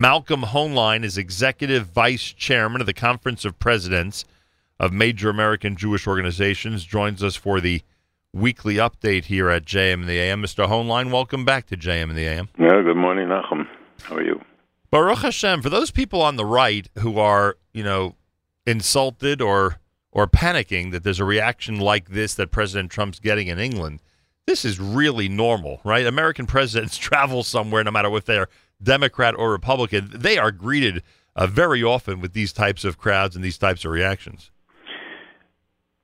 Malcolm Hoenlein is executive vice chairman of the Conference of Presidents of Major American Jewish Organizations. Joins us for the weekly update here at JM in the AM. Mr. Hoenlein, welcome back to JM in the AM. Yeah, good morning, Nachum. How are you? Baruch Hashem. For those people on the right who are, you know, insulted or or panicking that there's a reaction like this that President Trump's getting in England, this is really normal, right? American presidents travel somewhere, no matter if they're Democrat or Republican, they are greeted uh, very often with these types of crowds and these types of reactions.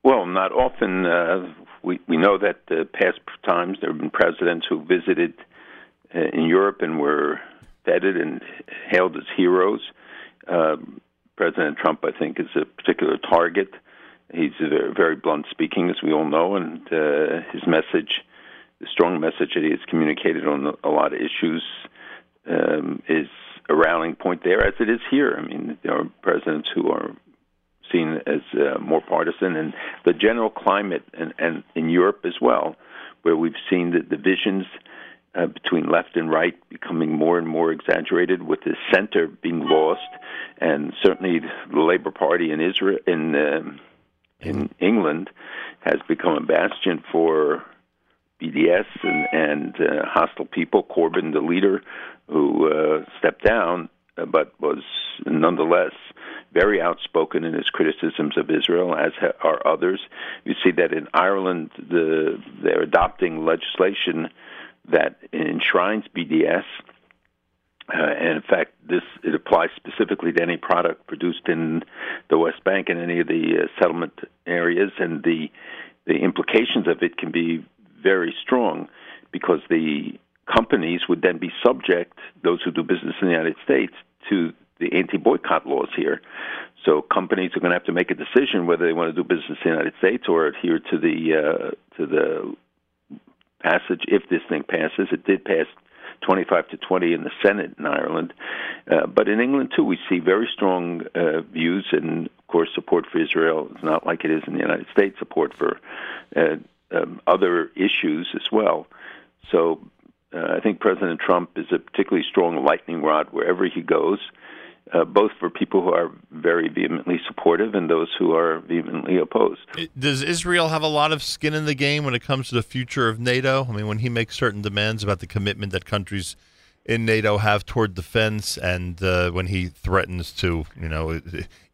Well, not often. Uh, we we know that uh, past times there have been presidents who visited uh, in Europe and were feted and hailed as heroes. Uh, President Trump, I think, is a particular target. He's very, very blunt speaking, as we all know, and uh, his message, the strong message that he has communicated on a lot of issues, um, is a rallying point there, as it is here. I mean, there are presidents who are seen as uh, more partisan, and the general climate, and, and in Europe as well, where we've seen the divisions uh, between left and right becoming more and more exaggerated, with the center being lost, and certainly the Labour Party in Israel in um, in England has become a bastion for BDS and, and uh, hostile people. Corbyn, the leader, who uh, stepped down, uh, but was nonetheless very outspoken in his criticisms of Israel, as are others. You see that in Ireland, the, they're adopting legislation that enshrines BDS. Uh, and in fact, this it applies specifically to any product produced in the West Bank and any of the uh, settlement areas, and the the implications of it can be very strong because the companies would then be subject, those who do business in the United States, to the anti boycott laws here. So companies are going to have to make a decision whether they want to do business in the United States or adhere to the uh, to the passage if this thing passes. It did pass 25 to 20 in the Senate in Ireland, uh, but in England too we see very strong uh, views and of course support for Israel. It's not like it is in the United States. Support for uh, um, other issues as well. So uh, I think President Trump is a particularly strong lightning rod wherever he goes, uh, both for people who are very vehemently supportive and those who are vehemently opposed. Does Israel have a lot of skin in the game when it comes to the future of NATO? I mean, when he makes certain demands about the commitment that countries in NATO have toward defense, and uh, when he threatens to, you know,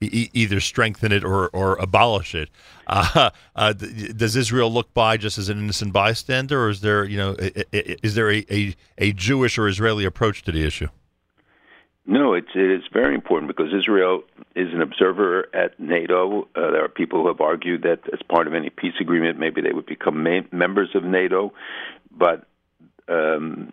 e- either strengthen it or, or abolish it. Uh, uh, does Israel look by just as an innocent bystander, or is there, you know, is there a, a, a Jewish or Israeli approach to the issue? No, it's it is very important because Israel is an observer at NATO. Uh, there are people who have argued that as part of any peace agreement, maybe they would become ma- members of NATO, but um,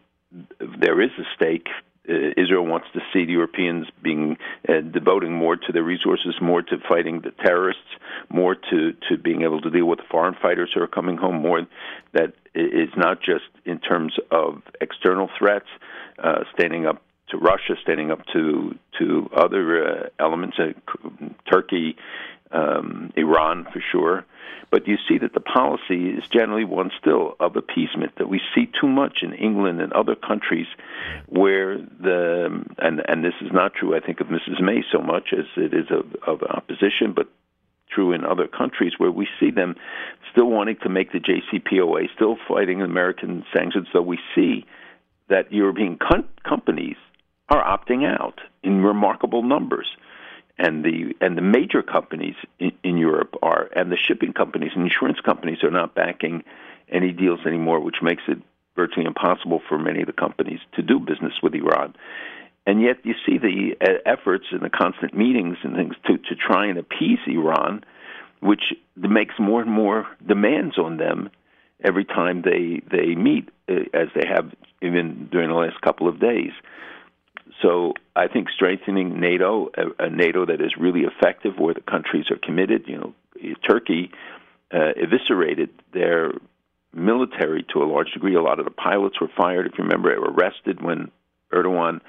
there is a stake. Uh, Israel wants to see the Europeans being uh, devoting more to their resources, more to fighting the terrorists, more to to being able to deal with the foreign fighters who are coming home. More that is not just in terms of external threats, uh, standing up to Russia, standing up to to other uh, elements, uh, Turkey, um, Iran for sure. But you see that the policy is generally one still of appeasement that we see too much in England and other countries where the and and this is not true I think of Mrs. May so much as it is of, of opposition, but true in other countries where we see them still wanting to make the JCPOA, still fighting American sanctions, though we see that European com- companies are opting out in remarkable numbers and the and the major companies in, in Europe are, and the shipping companies and insurance companies are not backing any deals anymore, which makes it virtually impossible for many of the companies to do business with Iran. And yet, you see the uh, efforts and the constant meetings and things to to try and appease Iran, which makes more and more demands on them every time they they meet, uh, as they have even during the last couple of days. So I think strengthening NATO, a, a, NATO that is really effective, where the countries are committed. You know, Turkey uh, eviscerated their military to a large degree. A lot of the pilots were fired. If you remember, they were arrested when Erdogan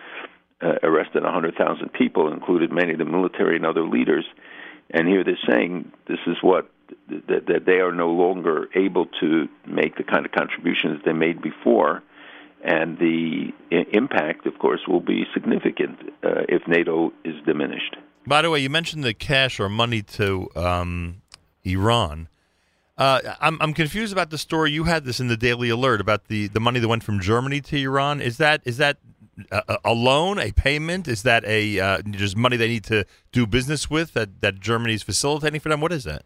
uh, arrested 100,000 people, included many of the military and other leaders. And here they're saying this is what that, that they are no longer able to make the kind of contributions they made before and the impact, of course, will be significant uh, if NATO is diminished. By the way, you mentioned the cash or money to um, Iran. Uh, I'm I'm confused about the story. You had this in the Daily Alert about the, the money that went from Germany to Iran. Is that is that a, a loan, a payment? Is that a uh, just money they need to do business with that that Germany's facilitating for them? What is that?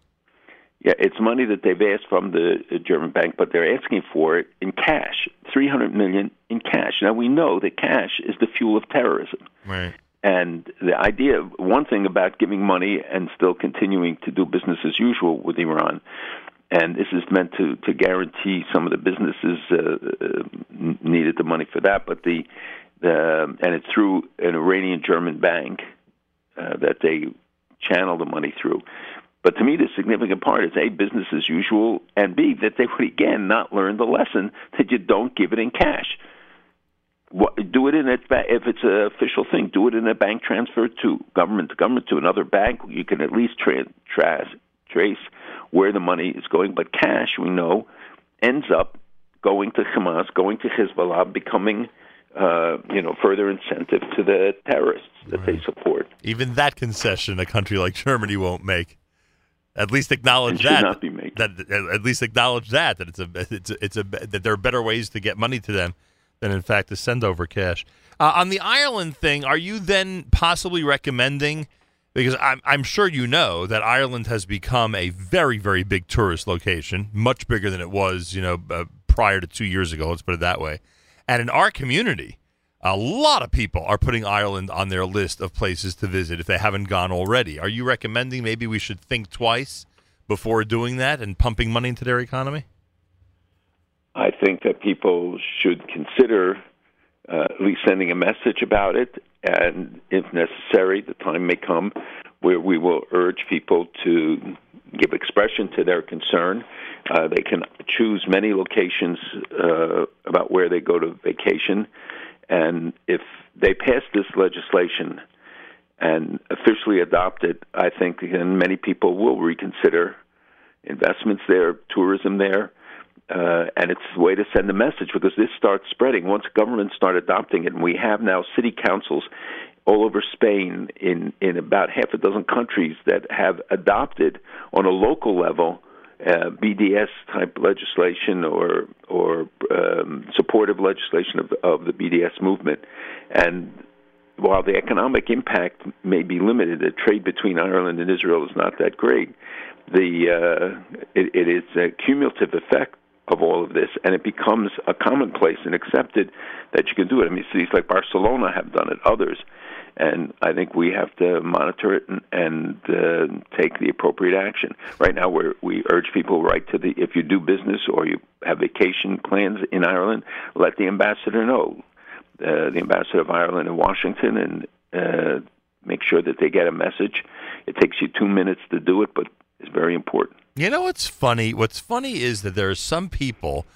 Yeah, it's money that they've asked from the German bank, but they're asking for it in cash, 300 million in cash. Now we know that cash is the fuel of terrorism. Right. And the idea, one thing about giving money and still continuing to do business as usual with Iran, and this is meant to to guarantee some of the businesses uh, uh, needed the money for that, but the the and it's through an Iranian German bank uh, that they channel the money through. But to me, the significant part is A, business as usual, and B, that they would again not learn the lesson that you don't give it in cash. What, do it in a, if it's an official thing, do it in a bank transfer to government to government to another bank. You can at least tra- tra- trace where the money is going. But cash, we know, ends up going to Hamas, going to Hezbollah, becoming uh, you know further incentive to the terrorists that right. they support. Even that concession, a country like Germany won't make. At least acknowledge that. Not be making. That at least acknowledge that that it's a it's a, it's a that there are better ways to get money to them than in fact to send over cash. Uh, on the Ireland thing, are you then possibly recommending? Because I'm, I'm sure you know that Ireland has become a very, very big tourist location, much bigger than it was, you know, uh, prior to two years ago. Let's put it that way. And in our community, a lot of people are putting Ireland on their list of places to visit if they haven't gone already. Are you recommending maybe we should think twice before doing that and pumping money into their economy? I think that people should consider uh, at least sending a message about it, and if necessary, the time may come where we will urge people to give expression to their concern. Uh, they can choose many locations uh, about where they go to vacation, and if they pass this legislation and officially adopt it, I think then many people will reconsider investments there, tourism there uh, and it's a way to send a message because this starts spreading. Once governments start adopting it, and we have now city councils all over Spain in, in about half a dozen countries that have adopted on a local level uh, BDS type legislation or or um, supportive legislation of, of the BDS movement, and while the economic impact may be limited, the trade between Ireland and Israel is not that great. The uh, it, it is a cumulative effect of all of this, and it becomes a commonplace and accepted that you can do it. I mean, cities like Barcelona have done it, others, and I think we have to monitor it and, and uh, take the appropriate action. Right now, we we urge people right to the if you do business or you have vacation plans in Ireland, let the ambassador know, uh, the ambassador of Ireland in Washington, and uh, make sure that they get a message. It takes you two minutes to do it, but it's very important. You know what's funny? What's funny is that there are some people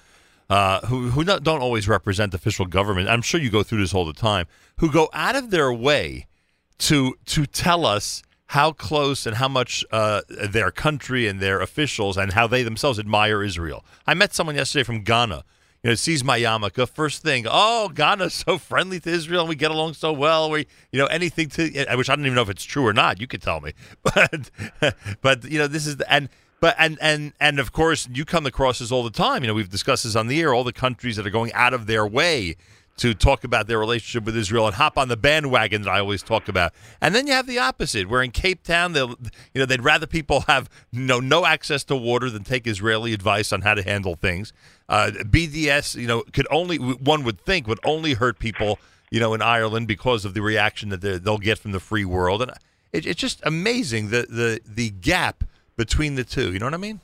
uh, who who don't always represent official government. I'm sure you go through this all the time. Who go out of their way to to tell us how close and how much uh, their country and their officials and how they themselves admire Israel. I met someone yesterday from Ghana. You know, sees my yarmulke. First thing, oh, Ghana's so friendly to Israel. and We get along so well. We, you know, anything to. Which I don't even know if it's true or not. You could tell me, but, but you know, this is the, and but and and and of course, you come across this all the time. You know, we've discussed this on the air. All the countries that are going out of their way to talk about their relationship with Israel and hop on the bandwagon that I always talk about. And then you have the opposite, where in Cape Town, they'll you know they'd rather people have no no access to water than take Israeli advice on how to handle things. Uh, BDS, you know, could only one would think would only hurt people, you know, in Ireland because of the reaction that they'll get from the free world, and it, it's just amazing the the the gap between the two. You know what I mean?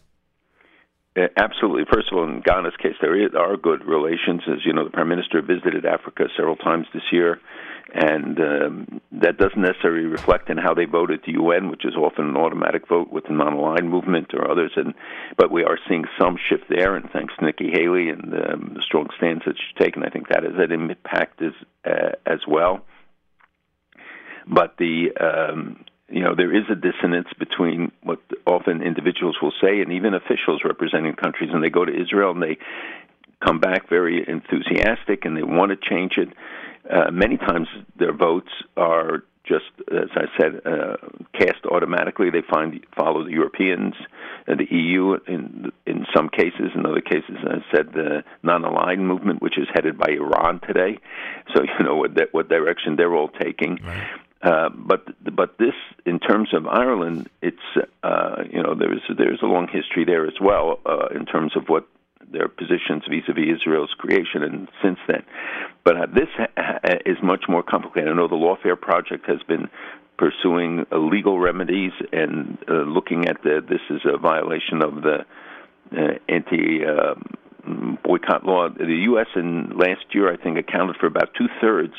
Absolutely. First of all, in Ghana's case, there are good relations. As you know, the prime minister visited Africa several times this year, and um, that doesn't necessarily reflect in how they vote at the UN, which is often an automatic vote with the non-aligned movement or others. And but we are seeing some shift there, and thanks to Nikki Haley and um, the strong stance that she's taken, I think that has an impact as uh, as well. But the um, you know, there is a dissonance between what often individuals will say and even officials representing countries, and they go to Israel and they come back very enthusiastic and they want to change it. Uh, many times their votes are just, as I said, uh, cast automatically. They find follow the Europeans, uh, the EU in in some cases. In other cases, as I said, the non-aligned movement, which is headed by Iran today. So you know what what direction they're all taking. Right. Uh, but but this, in terms of Ireland, it's uh, you know there's there's a long history there as well uh, in terms of what their positions vis-a-vis Israel's creation and since then. But uh, this ha- is much more complicated. I know the Lawfare Project has been pursuing uh, legal remedies and uh, looking at the this is a violation of the uh, anti um, boycott law. The U.S. in last year, I think, accounted for about two thirds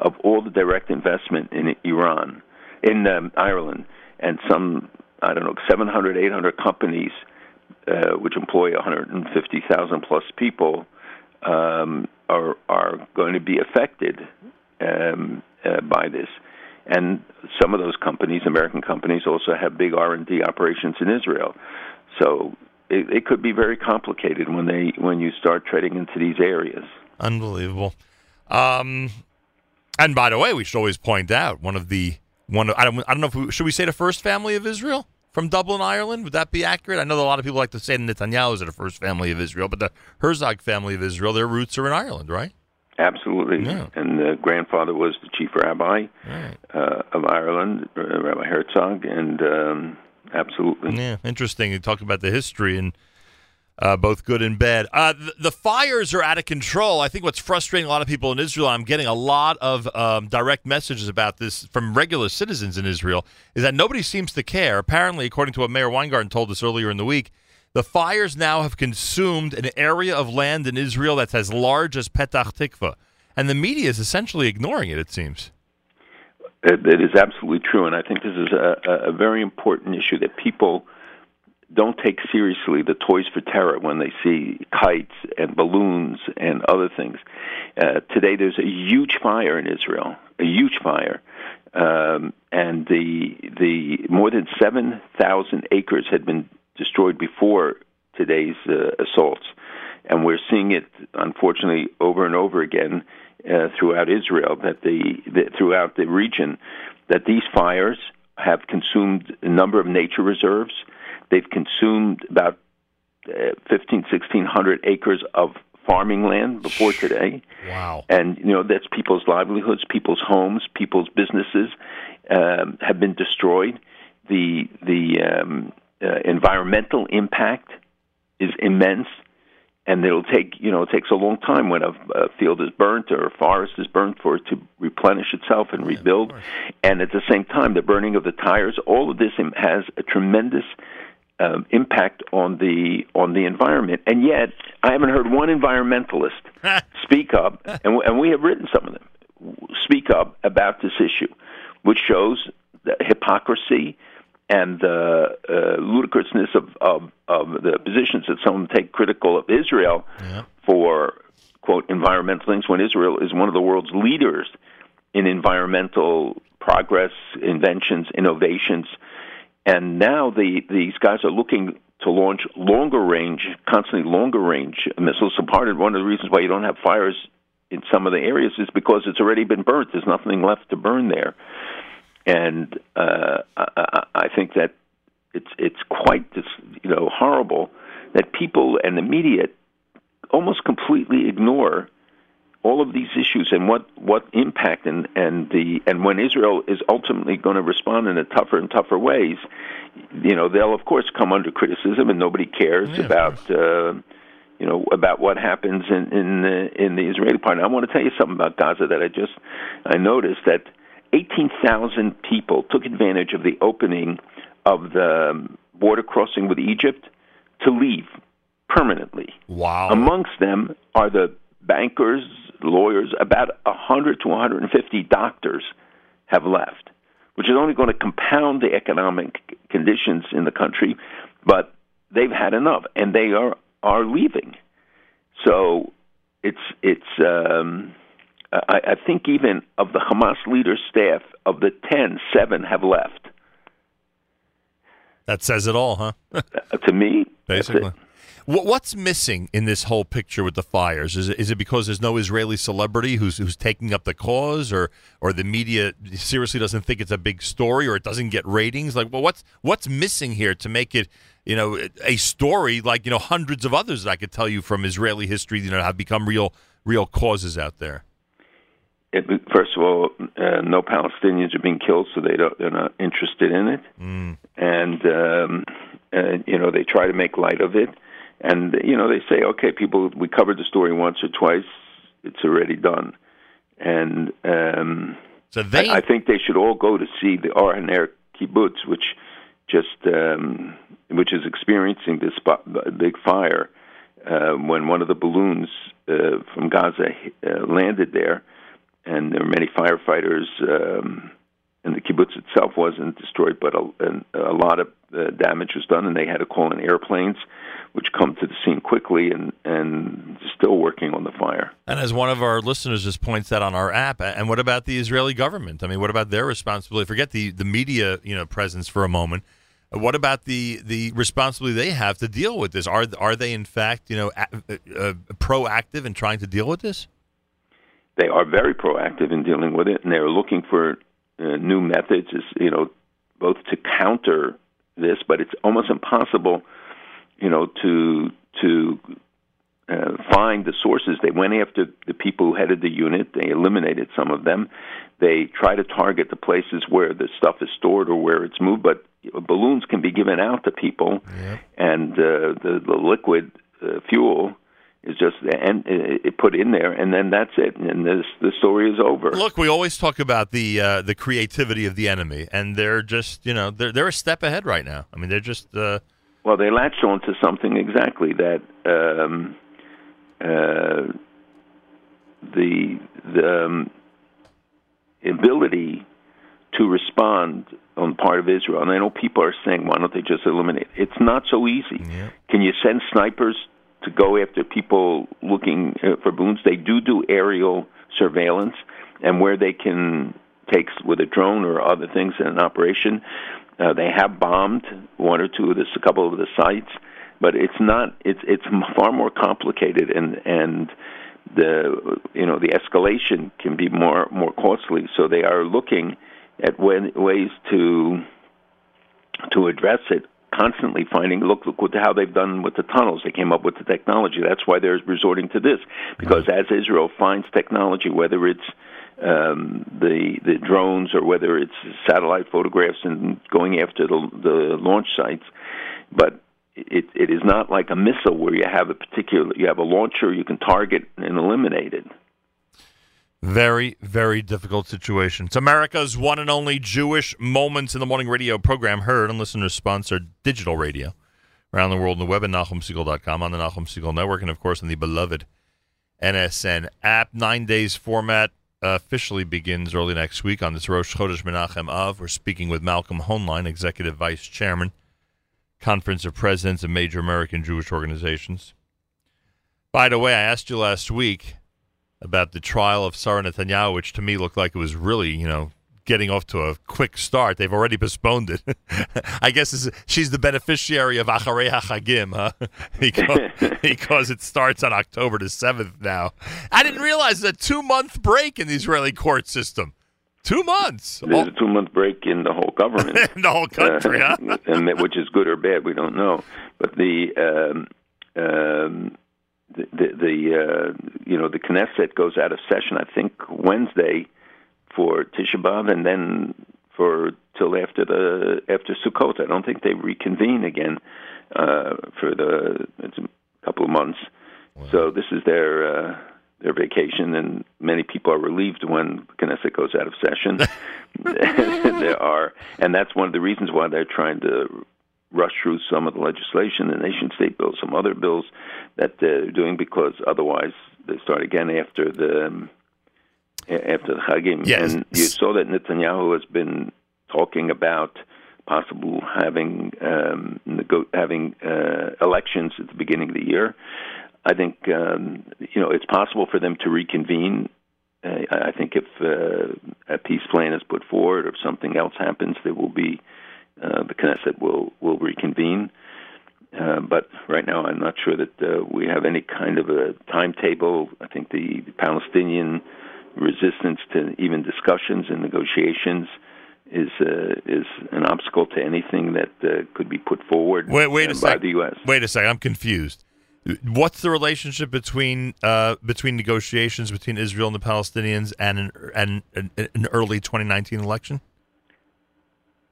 of all the direct investment in Iran, in um, Ireland, and some I don't know 700, 800 companies uh, which employ 150,000 plus people, um, are are going to be affected um, uh, by this. And some of those companies, American companies, also have big R and D operations in Israel. So it, it could be very complicated when they when you start treading into these areas. Unbelievable. Um, and by the way, we should always point out one of the one. Of, I don't. I don't know if we, should we say the first family of Israel from Dublin, Ireland. Would that be accurate? I know that a lot of people like to say the Netanyahu's are the first family of Israel, but the Herzog family of Israel, their roots are in Ireland, right? Absolutely. Yeah. And the grandfather was the chief rabbi right. uh, of Ireland, uh, Rabbi Herzog, and um, absolutely. Yeah, interesting. You talk about the history and uh, both good and bad. Uh, the, the, fires are out of control. I think what's frustrating a lot of people in Israel, I'm getting a lot of um, direct messages about this from regular citizens in Israel, is that nobody seems to care. Apparently, according to what Mayor Weingarten told us earlier in the week, the fires now have consumed an area of land in Israel that's as large as Petah Tikva. And the media is essentially ignoring it, it seems. It, is absolutely true. And I think this is a, a very important issue that people – don't take seriously the Toys for Terror when they see kites and balloons and other things. Uh, today, there's a huge fire in Israel, a huge fire, um, and the the more than seven thousand acres had been destroyed before today's uh, assaults, and we're seeing it unfortunately over and over again uh, throughout Israel. That the, the throughout the region, that these fires have consumed a number of nature reserves They've consumed about uh, 15, 1600 acres of farming land before today. Wow. And, you know, that's people's livelihoods, people's homes, people's businesses um, have been destroyed. The, the um, uh, environmental impact is immense. And it'll take, you know, it takes a long time when a, a field is burnt or a forest is burnt for it to replenish itself and yeah, rebuild. And at the same time, the burning of the tires, all of this has a tremendous um, impact on the on the environment, and yet I haven't heard one environmentalist speak up, and, and we have written some of them speak up about this issue, which shows the hypocrisy and the uh, ludicrousness of, of, of the positions that some take critical of Israel yeah. for quote environmental things when Israel is one of the world's leaders in environmental progress, inventions, innovations and now the these guys are looking to launch longer range, constantly longer range missiles. So part of one of the reasons why you don't have fires in some of the areas is because it's already been burnt. There's nothing left to burn there, and uh, I, I think that it's it's quite you know horrible that people and the media almost completely ignore all of these issues and what what impact and and the and when Israel is ultimately going to respond in a tougher and tougher ways, you know they'll of course come under criticism and nobody cares yeah, about uh, you know about what happens in in the, in the Israeli part. And I want to tell you something about Gaza that I just I noticed that 18,000 people took advantage of the opening of the border crossing with Egypt to leave permanently. Wow. Amongst them are the bankers, lawyers, about 100 to 150 doctors have left, which is only going to compound the economic conditions in the country. But they've had enough, and they are are leaving. So it's it's. Um, I, I think even of the Hamas leader staff, of the ten, seven have left. That says it all, huh? to me, basically. What's missing in this whole picture with the fires? Is it, is it because there's no Israeli celebrity who's who's taking up the cause, or or the media seriously doesn't think it's a big story, or it doesn't get ratings? Like, well, what's what's missing here to make it, you know, a story like you know hundreds of others that I could tell you from Israeli history, you know, have become real real causes out there. It, first of all, uh, no Palestinians are being killed, so they don't, they're not interested in it, mm. and um, uh, you know they try to make light of it, and you know they say, okay, people, we covered the story once or twice, it's already done, and um, so they, I, I think they should all go to see the Or HaNer kibbutz, which just um, which is experiencing this big fire uh, when one of the balloons uh, from Gaza uh, landed there and there were many firefighters. Um, and the kibbutz itself wasn't destroyed, but a, a lot of uh, damage was done, and they had to call in airplanes, which come to the scene quickly and and still working on the fire. And as one of our listeners just points out on our app, and what about the Israeli government? I mean, what about their responsibility? Forget the the media, you know, presence for a moment. What about the the responsibility they have to deal with this? Are are they in fact, you know, a, uh, proactive in trying to deal with this? they are very proactive in dealing with it, and they're looking for uh, new methods, is you know, both to counter this, but it's almost impossible, you know, to to uh, find the sources. They went after the people who headed the unit. They eliminated some of them. They try to target the places where the stuff is stored or where it's moved, but balloons can be given out to people, and uh, the the liquid uh, fuel is just and it put in there, and then that's it, and this the story is over. Look, we always talk about the uh, the creativity of the enemy, and they're just you know they're they're a step ahead right now. I mean, they're just uh... well, they latched onto something exactly that um, uh, the the um, ability to respond on part of Israel. And I know people are saying, why don't they just eliminate? It's not so easy. Yeah. Can you send snipers to go after people looking uh, for balloons. They do do aerial surveillance, and where they can take with a drone or other things in an operation, uh, they have bombed one or two of this, a couple of the sites, but it's not. It's it's far more complicated, and and the you know the escalation can be more more costly. So they are looking at ways to to address it constantly finding look look what, how they've done with the tunnels. They came up with the technology. That's why they're resorting to this because as Israel finds technology, whether it's um, the the drones or whether it's satellite photographs and going after the, the launch sites, but it it is not like a missile where you have a particular you have a launcher you can target and eliminate it. Very, very difficult situation. It's America's one and only Jewish Moments in the Morning radio program, heard on listeners sponsored digital radio around the world on the web at NachumSegal.com, on the Nachum Segal Network, and of course on the beloved NSN app. Nine days format officially begins early next week on this Rosh Chodesh Menachem Av. We're speaking with Malcolm Hoenlein, Executive Vice Chairman, Conference of Presidents of Major American Jewish Organizations. By the way, I asked you last week about the trial of Sarah Netanyahu, which to me looked like it was really, you know, getting off to a quick start. They've already postponed it. I guess she's the beneficiary of Acharei HaChagim, huh? because, because it starts on October the 7th now. I didn't realize a two-month break in the Israeli court system. Two months. There's a two-month break in the whole government. in the whole country, huh? and which is good or bad, we don't know. But the... Um, um, the the, uh, you know the Knesset goes out of session. I think Wednesday for Tisha B'av, and then for till after the after Sukkot. I don't think they reconvene again uh, for the it's a couple of months. Wow. So this is their uh, their vacation, and many people are relieved when Knesset goes out of session. there are, and that's one of the reasons why they're trying to rush through some of the legislation, the nation state bills, some other bills that they're doing because otherwise they start again after the um, after the Chagim. Yes. And you saw that Netanyahu has been talking about possible having um, nego- having uh, elections at the beginning of the year. I think um, you know it's possible for them to reconvene. Uh, I think if uh, a peace plan is put forward, or if something else happens, there will be uh, the Knesset will will reconvene. Uh, but right now, I'm not sure that uh, we have any kind of a timetable. I think the, the Palestinian resistance to even discussions and negotiations is uh, is an obstacle to anything that uh, could be put forward wait, wait uh, a by sec. the U.S. Wait a second, I'm confused. What's the relationship between uh, between negotiations between Israel and the Palestinians and an, and an, an early 2019 election?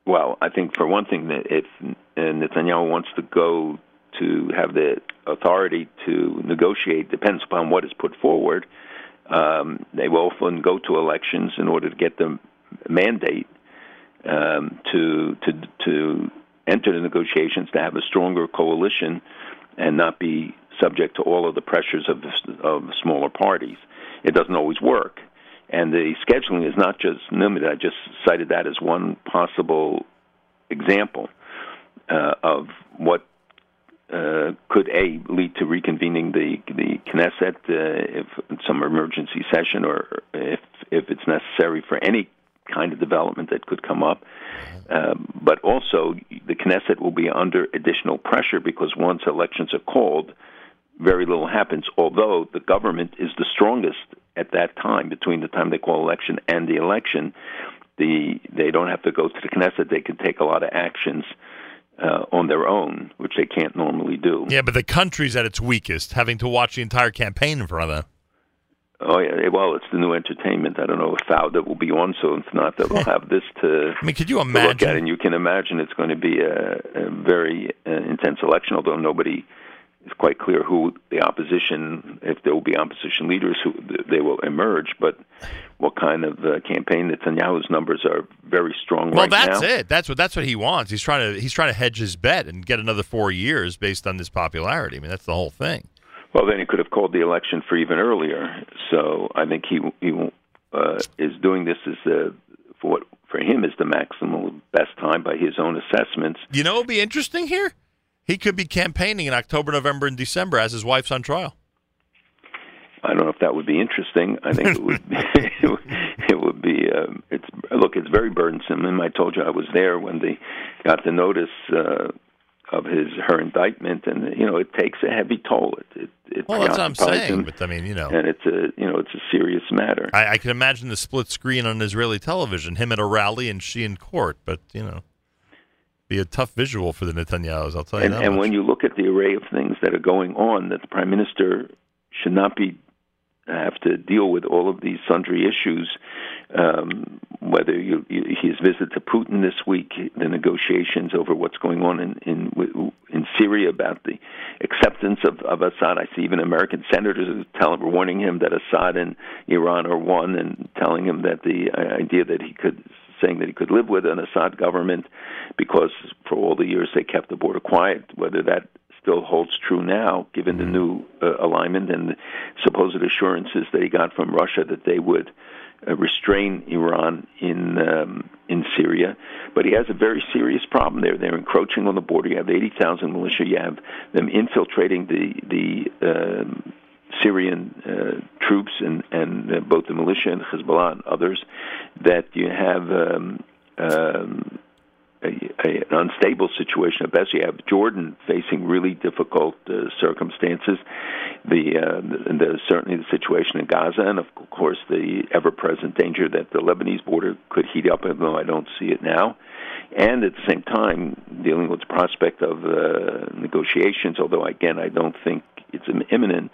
Well, I think for one thing, that if Netanyahu wants to go to have the authority to negotiate, depends upon what is put forward. Um, they will often go to elections in order to get the mandate um, to to to enter the negotiations to have a stronger coalition and not be subject to all of the pressures of the, of smaller parties. It doesn't always work, and the scheduling is not just limited. I just cited that as one possible example uh, of what uh, could a lead to reconvening the the Knesset uh, if some emergency session or if if it's necessary for any kind of development that could come up. Um, but also, the Knesset will be under additional pressure because once elections are called, very little happens. Although the government is the strongest at that time, between the time they call election and the election, the they don't have to go to the Knesset. They can take a lot of actions. Uh, on their own, which they can't normally do. Yeah, but the country's at its weakest, having to watch the entire campaign in front of them. Oh yeah, well, it's the new entertainment. I don't know if that will be on, so if not, that we'll have this to. I mean, could you to look imagine? at, and you can imagine it's going to be a, a very uh, intense election. Although nobody is quite clear who the opposition, if there will be opposition leaders, who they will emerge. But what kind of uh, campaign? Netanyahu's numbers are very strong Well, right that's now. it. That's what that's what he wants. He's trying to he's trying to hedge his bet and get another four years based on this popularity. I mean, that's the whole thing. Well, then he could have called the election for even earlier. So I think he he uh, is doing this as uh, for what for him is the maximum best time by his own assessments. You know, what would be interesting here. He could be campaigning in October, November, and December as his wife's on trial. I don't know if that would be interesting. I think it would. it would be. Um, it's look. It's very burdensome. And I told you I was there when they got the notice uh, of his her indictment, and you know it takes a heavy toll. It it, it Well, that's what I'm saying. him, But I mean, you know, and it's a you know it's a serious matter. I, I can imagine the split screen on Israeli television, him at a rally and she in court. But you know, be a tough visual for the Netanyahu's. I'll tell you and, that. and much. when you look at the array of things that are going on, that the prime minister should not be have to deal with all of these sundry issues. Um, whether you, you, his visit to Putin this week, the negotiations over what's going on in in, in Syria about the acceptance of, of Assad. I see even American senators telling, warning him that Assad and Iran are one, and telling him that the idea that he could saying that he could live with an Assad government because for all the years they kept the border quiet. Whether that still holds true now, given the new uh, alignment and the supposed assurances that he got from Russia that they would uh, restrain Iran in um, in Syria. But he has a very serious problem there. They're encroaching on the border. You have 80,000 militia. You have them infiltrating the the um, Syrian uh, troops and and uh, both the militia and Hezbollah and others. That you have. Um, um, a, a, an unstable situation at best. You have Jordan facing really difficult uh, circumstances. The, uh, the, the certainly the situation in Gaza, and of course the ever-present danger that the Lebanese border could heat up, even though I don't see it now. And at the same time, dealing with the prospect of uh, negotiations, although again I don't think it's imminent.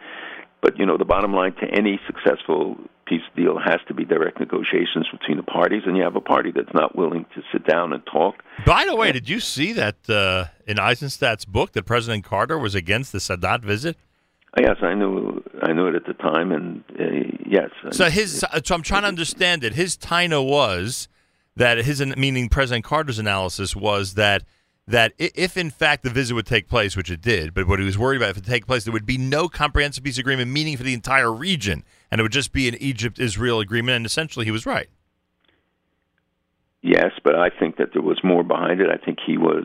But you know, the bottom line to any successful peace deal has to be direct negotiations between the parties, and you have a party that's not willing to sit down and talk. By the way, did you see that uh, in Eizenstat's book that President Carter was against the Sadat visit? Yes, I knew I knew it at the time, and uh, yes. So his so I'm trying to understand it. His tina was that his meaning President Carter's analysis was that that if in fact the visit would take place, which it did, but what he was worried about if it take place, there would be no comprehensive peace agreement, meaning for the entire region, and it would just be an Egypt-Israel agreement. And essentially, he was right. Yes, but I think that there was more behind it. I think he was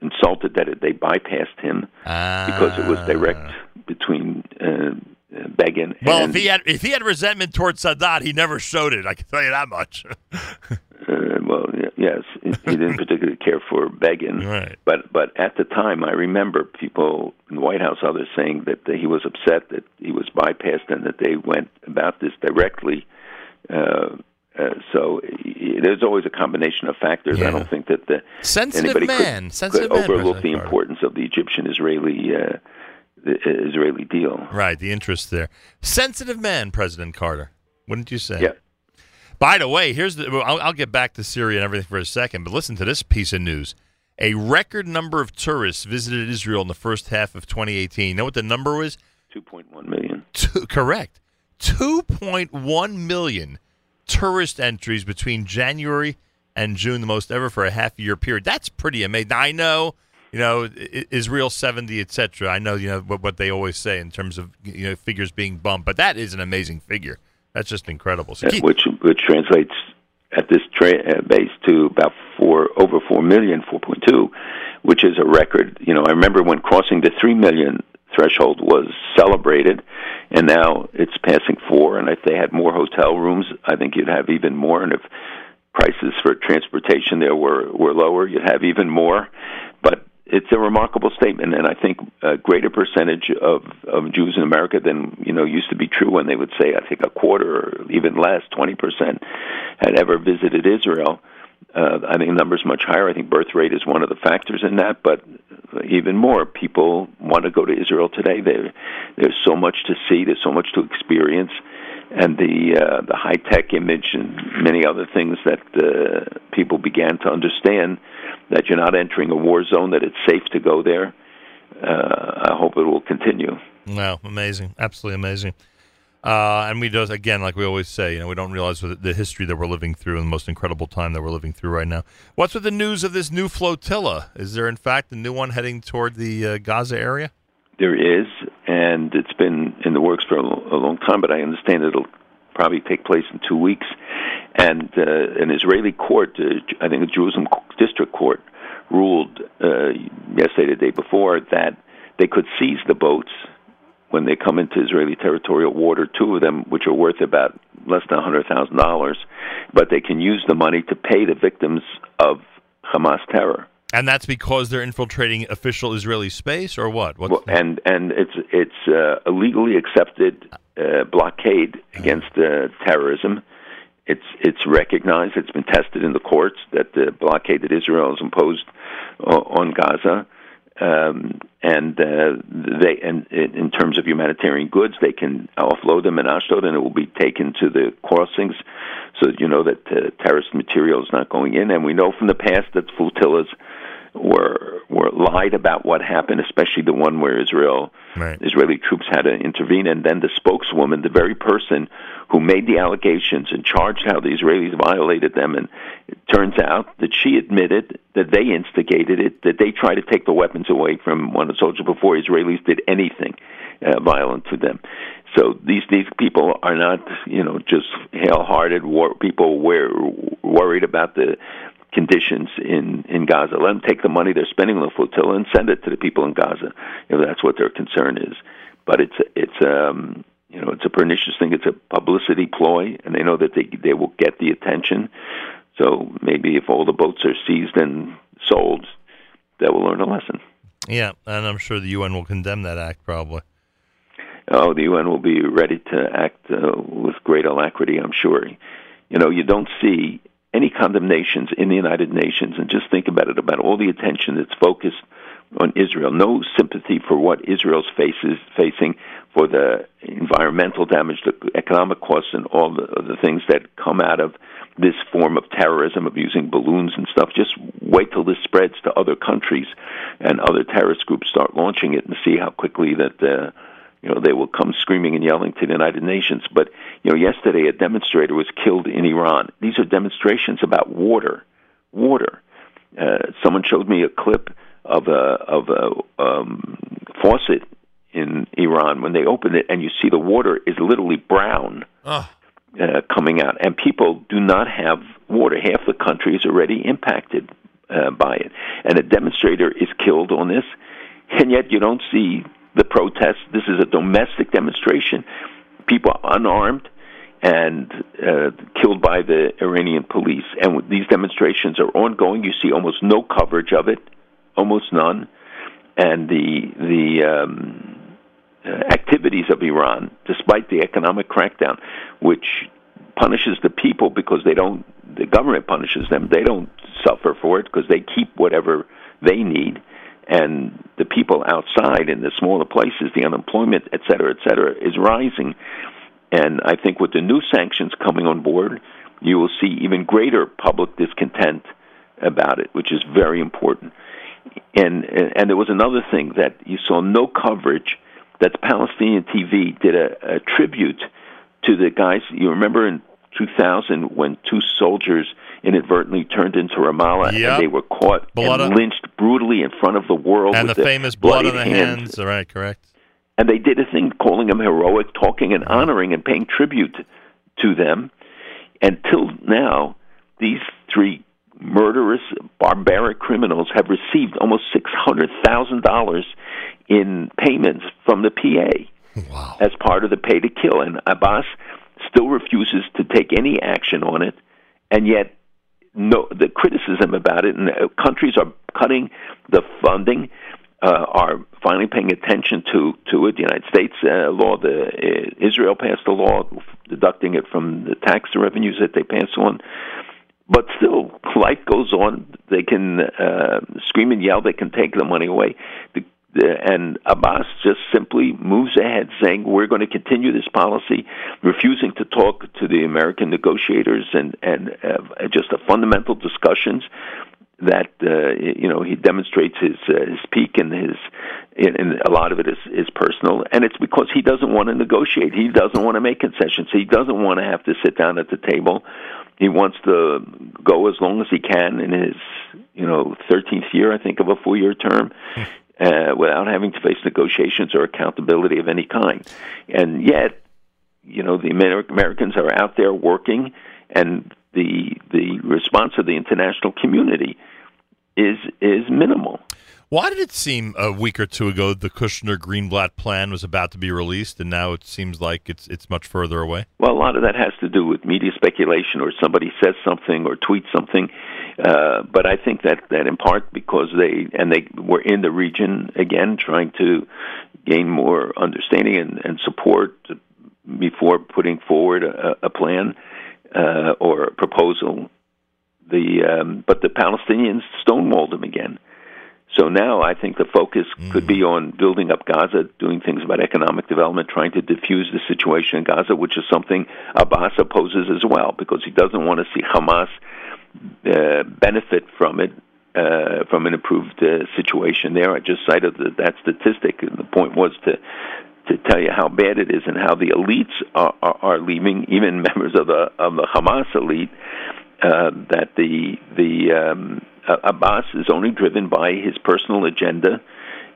insulted that it, they bypassed him uh, because it was direct between uh, Begin. Well, and, if he had if he had resentment towards Sadat, he never showed it. I can tell you that much. Uh, well, yes, he didn't particularly care for Begin, right. but but at the time, I remember people in the White House, others saying that he was upset that he was bypassed and that they went about this directly. Uh, uh, so there's always a combination of factors. Yeah. I don't think that the sensitive anybody man, could, sensitive could man, overlook the importance of the Egyptian-Israeli uh, the Israeli deal. Right, the interest there. Sensitive man, President Carter. Wouldn't you say? Yeah. By the way, here's the. I'll, I'll get back to Syria and everything for a second, but listen to this piece of news. A record number of tourists visited Israel in the first half of 2018. You know what the number was? 2.1 million. Two, correct. 2.1 million tourist entries between January and June, the most ever for a half year period. That's pretty amazing. I know, you know, Israel 70, etc. I know, you know, what, what they always say in terms of, you know, figures being bumped, but that is an amazing figure. That's just incredible. So keep, which which translates at this tra- uh, base to about four over four million, four point two, which is a record. You know, I remember when crossing the three million threshold was celebrated, and now it's passing four. And if they had more hotel rooms, I think you'd have even more. And if prices for transportation there were were lower, you'd have even more. It's a remarkable statement, and I think a greater percentage of of Jews in America than you know used to be true when they would say I think a quarter or even less, twenty percent, had ever visited Israel. Uh, I think the number's much higher. I think birth rate is one of the factors in that, but even more people want to go to Israel today. There, there's so much to see. There's so much to experience, and the uh, the high tech image and many other things that uh, people began to understand that you're not entering a war zone. That it's safe to go there. Uh, I hope it will continue. wow, amazing. Absolutely amazing. Uh, and we do, again, like we always say, you know, we don't realize the, the history that we're living through and the most incredible time that we're living through right now. What's with the news of this new flotilla? Is there, in fact, a new one heading toward the uh, Gaza area? There is, and it's been in the works for a, a long time, but I understand it'll probably take place in two weeks. And uh, an Israeli court, uh, I think a Jerusalem district court, ruled uh, yesterday, the day before, that they could seize the boats when they come into Israeli territorial water, two of them, which are worth about less than $100,000, but they can use the money to pay the victims of Hamas terror. And that's because they're infiltrating official Israeli space, or what? What's Well, and and it's it's uh, a legally accepted uh, blockade against uh, terrorism. It's it's recognized. It's been tested in the courts that the blockade that Israel has imposed on Gaza, um, and uh, they and in terms of humanitarian goods, they can offload them in Ashdod, and it will be taken to the crossings, so that you know that uh, terrorist material is not going in. And we know from the past that flotillas were were lied about what happened, especially the one where Israel Right. Israeli troops had to intervene, and then the spokeswoman, the very person who made the allegations and charged how the Israelis violated them, and it turns out that she admitted that they instigated it, that they tried to take the weapons away from one of the soldiers before Israelis did anything uh, violent to them. So these these people are not, you know, just hale-hearted war, people were worried about the conditions in in Gaza. Let them take the money they're spending on the flotilla and send it to the people in Gaza if that's what their concern is. But it's it's um you know it's a pernicious thing. It's a publicity ploy, and they know that they they will get the attention. So maybe if all the boats are seized and sold, they will learn a lesson. Yeah, and I'm sure the UN will condemn that act probably. Oh, the UN will be ready to act uh, with great alacrity, I'm sure. You know, you don't see any condemnations in the United Nations, and just think about it about all the attention that's focused on Israel. No sympathy for what Israel's faces facing for the environmental damage, the economic costs, and all the, the things that come out of this form of terrorism of using balloons and stuff. Just wait till this spreads to other countries and other terrorist groups start launching it, and see how quickly that. Uh, you know, they will come screaming and yelling to the United Nations. But, you know, yesterday a demonstrator was killed in Iran. These are demonstrations about water. Water. Uh, someone showed me a clip of a of a um, faucet in Iran when they open it, and you see the water is literally brown Oh, uh, coming out, and people do not have water. Half the country is already impacted uh, by it, and a demonstrator is killed on this, and yet you don't see the protests. This is a domestic demonstration. People are unarmed, and uh, killed by the Iranian police. And these demonstrations are ongoing. You see almost no coverage of it, almost none. And the the um, uh, activities of Iran, despite the economic crackdown, which punishes the people because they don't, the government punishes them. They don't suffer for it because they keep whatever they need and the people outside in the smaller places, the unemployment, et cetera, et cetera, is rising. And I think with the new sanctions coming on board, you will see even greater public discontent about it, which is very important. And and there was another thing that you saw no coverage that Palestinian TV did a, a tribute to the guys. You remember in 2000 when two soldiers inadvertently turned into Ramallah Yep. and they were caught Blood and lynched brutally in front of the world and the famous blood on the hands. All right, correct. and they did a thing calling them heroic, talking and honoring and paying tribute to them. Until now, these three murderous, barbaric criminals have received almost six hundred thousand dollars in payments from the PA Wow. as part of the pay to kill, and Abbas still refuses to take any action on it, and yet no the criticism about it and uh, countries are cutting the funding uh, are finally paying attention to to it. The United States uh, law the uh, Israel passed a law deducting it from the tax revenues that they pass on. But still life goes on. They can uh, scream and yell. They can take the money away. The and Abbas just simply moves ahead, saying we're going to continue this policy, refusing to talk to the American negotiators and and uh, just the fundamental discussions that uh, you know he demonstrates his uh, his pique and his and a lot of it is is personal, and it's because he doesn't want to negotiate. He doesn't want to make concessions. He doesn't want to have to sit down at the table. He wants to go as long as he can in his you know 13th year, I think, of a four year term uh, without having to face negotiations or accountability of any kind. And yet, you know, the Amer- Americans are out there working, and the the response of the international community is is minimal. Why did it seem a week or two ago the Kushner Greenblatt plan was about to be released, and now it seems like it's it's much further away? Well, a lot of that has to do with media speculation, or somebody says something or tweets something. Uh, but I think that that in part because they and they were in the region again, trying to gain more understanding and, and support before putting forward a, a plan uh, or a proposal. The um, but the Palestinians stonewalled them again. So now I think the focus could be on building up Gaza, doing things about economic development, trying to diffuse the situation in Gaza, which is something Abbas opposes as well, because he doesn't want to see Hamas uh, benefit from it, uh, from an improved uh, situation there. I just cited the, that statistic, and the point was to to tell you how bad it is and how the elites are, are, are leaving, even members of the of the Hamas elite. Uh, that the the um, Abbas is only driven by his personal agenda,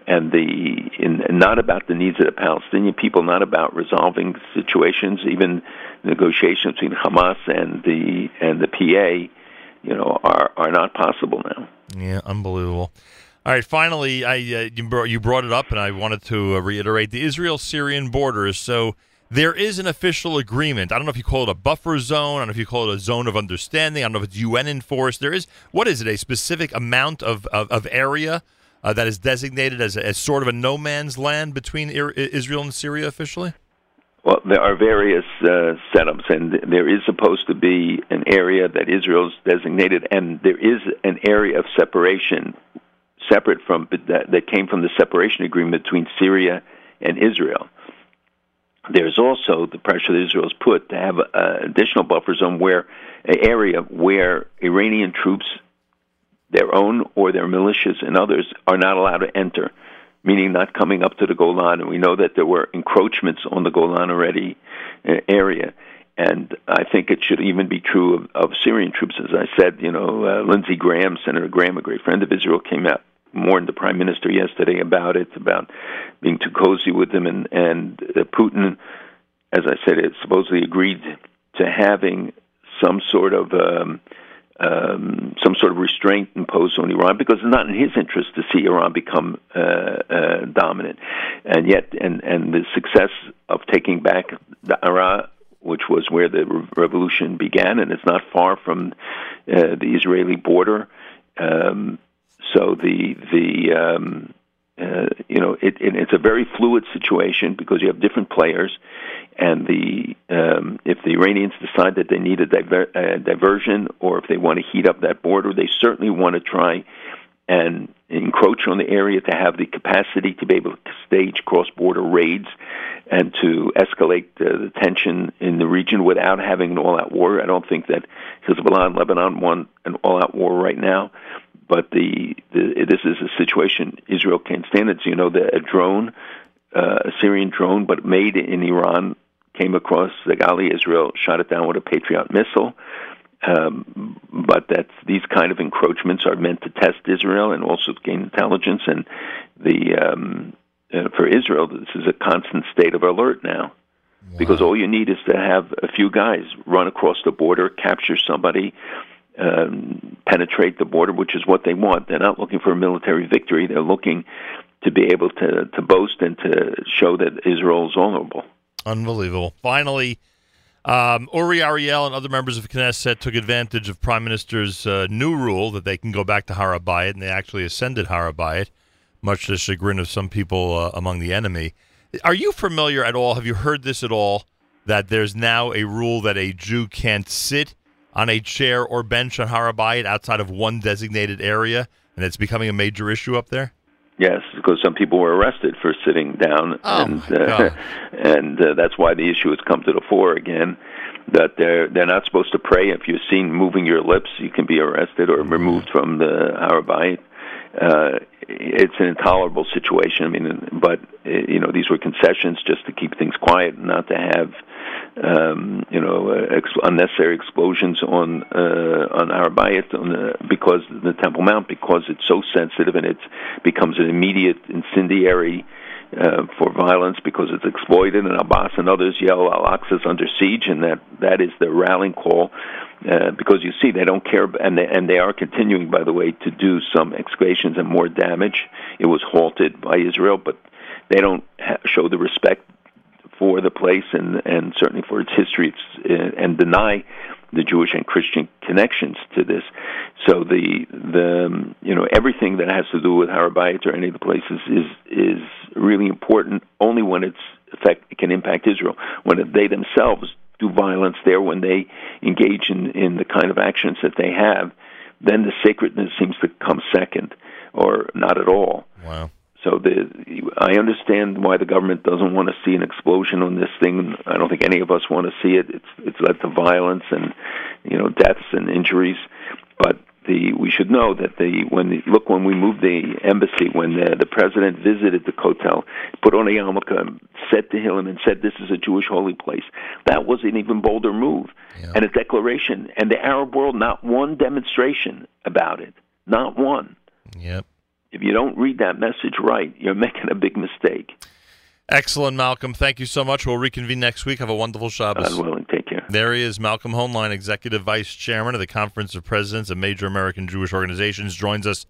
and the in, not about the needs of the Palestinian people, not about resolving situations, even negotiations between Hamas and the and the PA, you know, are are not possible now. Yeah, unbelievable. All right, finally, I uh, you, brought, you brought it up, and I wanted to uh, reiterate the Israel-Syrian borders. So there is an official agreement. I don't know if you call it a buffer zone. I don't know if you call it a zone of understanding. I don't know if it's UN enforced. There is what is it? A specific amount of of, of area uh, that is designated as, as sort of a no man's land between Israel and Syria officially. Well, there are various uh, setups, and there is supposed to be an area that Israel's designated, and there is an area of separation, separate from that, that came from the separation agreement between Syria and Israel. There's also the pressure that Israel's put to have an additional buffer zone where an area where Iranian troops, their own or their militias and others, are not allowed to enter meaning not coming up to the Golan. And we know that there were encroachments on the Golan already uh, area. And I think it should even be true of, of Syrian troops. As I said, you know, uh, Lindsey Graham, Senator Graham, a great friend of Israel, came out warned the prime minister yesterday about it, about being too cozy with him, and and uh, Putin, as I said, it supposedly agreed to having some sort of um, um, some sort of restraint imposed on Iran because it's not in his interest to see Iran become uh, uh, dominant, and yet and and the success of taking back the Daraa which was where the re- revolution began, and it's not far from uh, the Israeli border. Um, so the the um, uh, you know it, it, it's a very fluid situation because you have different players, and the um, if the Iranians decide that they need a, diver- a diversion or if they want to heat up that border, they certainly want to try and encroach on the area to have the capacity to be able to stage cross-border raids and to escalate uh, the tension in the region without having an all-out war. I don't think that Hezbollah and Lebanon want an all-out war right now, but the, the this is a situation Israel can't stand. It's you know the a drone, uh, a Syrian drone, but made in Iran, came across the Gali. Israel shot it down with a Patriot missile. Um, but that these kind of encroachments are meant to test Israel and also gain intelligence. And the um, uh, for Israel, this is a constant state of alert now, wow. because all you need is to have a few guys run across the border, capture somebody, um, penetrate the border, which is what they want. They're not looking for a military victory. They're looking to be able to to boast and to show that Israel is vulnerable. Unbelievable. Finally um, Uri Ariel and other members of Knesset took advantage of Prime Minister's uh, new rule that they can go back to Har HaBayit, and they actually ascended Har HaBayit, much to the chagrin of some people uh, among the enemy. Are you familiar at all? Have you heard this at all? That there's now a rule that a Jew can't sit on a chair or bench on Har HaBayit outside of one designated area, and it's becoming a major issue up there. Yes, because some people were arrested for sitting down, oh and uh, and uh, that's why the issue has come to the fore again. That they're they're not supposed to pray. If you're seen moving your lips, you can be arrested or mm-hmm. removed from the Har HaBayit Uh, it's an intolerable situation. I mean, but you know, these were concessions just to keep things quiet, not to have um, you know, uh, ex- unnecessary explosions on uh, on Har HaBayit on because the Temple Mount because it's so sensitive and it becomes an immediate incendiary uh, for violence because it's exploited. And Abbas and others yell Al Aqsa's under siege, and that that is the rallying call. Uh, because you see, they don't care, and they, and they are continuing, by the way, to do some excavations and more damage. It was halted by Israel, but they don't ha- show the respect for the place and and certainly for its history it's, and deny the Jewish and Christian connections to this. So the the um, you know everything that has to do with Har HaBayit or any of the places is is really important only when it's effect it can impact Israel when they themselves do violence there when they engage in in the kind of actions that they have then the sacredness seems to come second or not at all. Wow. So the, I understand why the government doesn't want to see an explosion on this thing. I don't think any of us want to see it. It's it's led to violence and you know deaths and injuries. But the we should know that the when the, look when we moved the embassy when the, the president visited the Kotel, put on a yarmulke, and said to him and said this is a Jewish holy place. That was an even bolder move yeah. and a declaration. And the Arab world, not one demonstration about it, not one. Yep if you don't read that message right, you're making a big mistake. Excellent, Malcolm. Thank you so much. We'll reconvene next week. Have a wonderful Shabbos. God willing. Take care. There he is, Malcolm Hoenlein, Executive Vice Chairman of the Conference of Presidents of Major American Jewish Organizations, joins us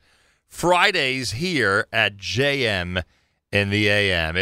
Fridays here at JM in the AM.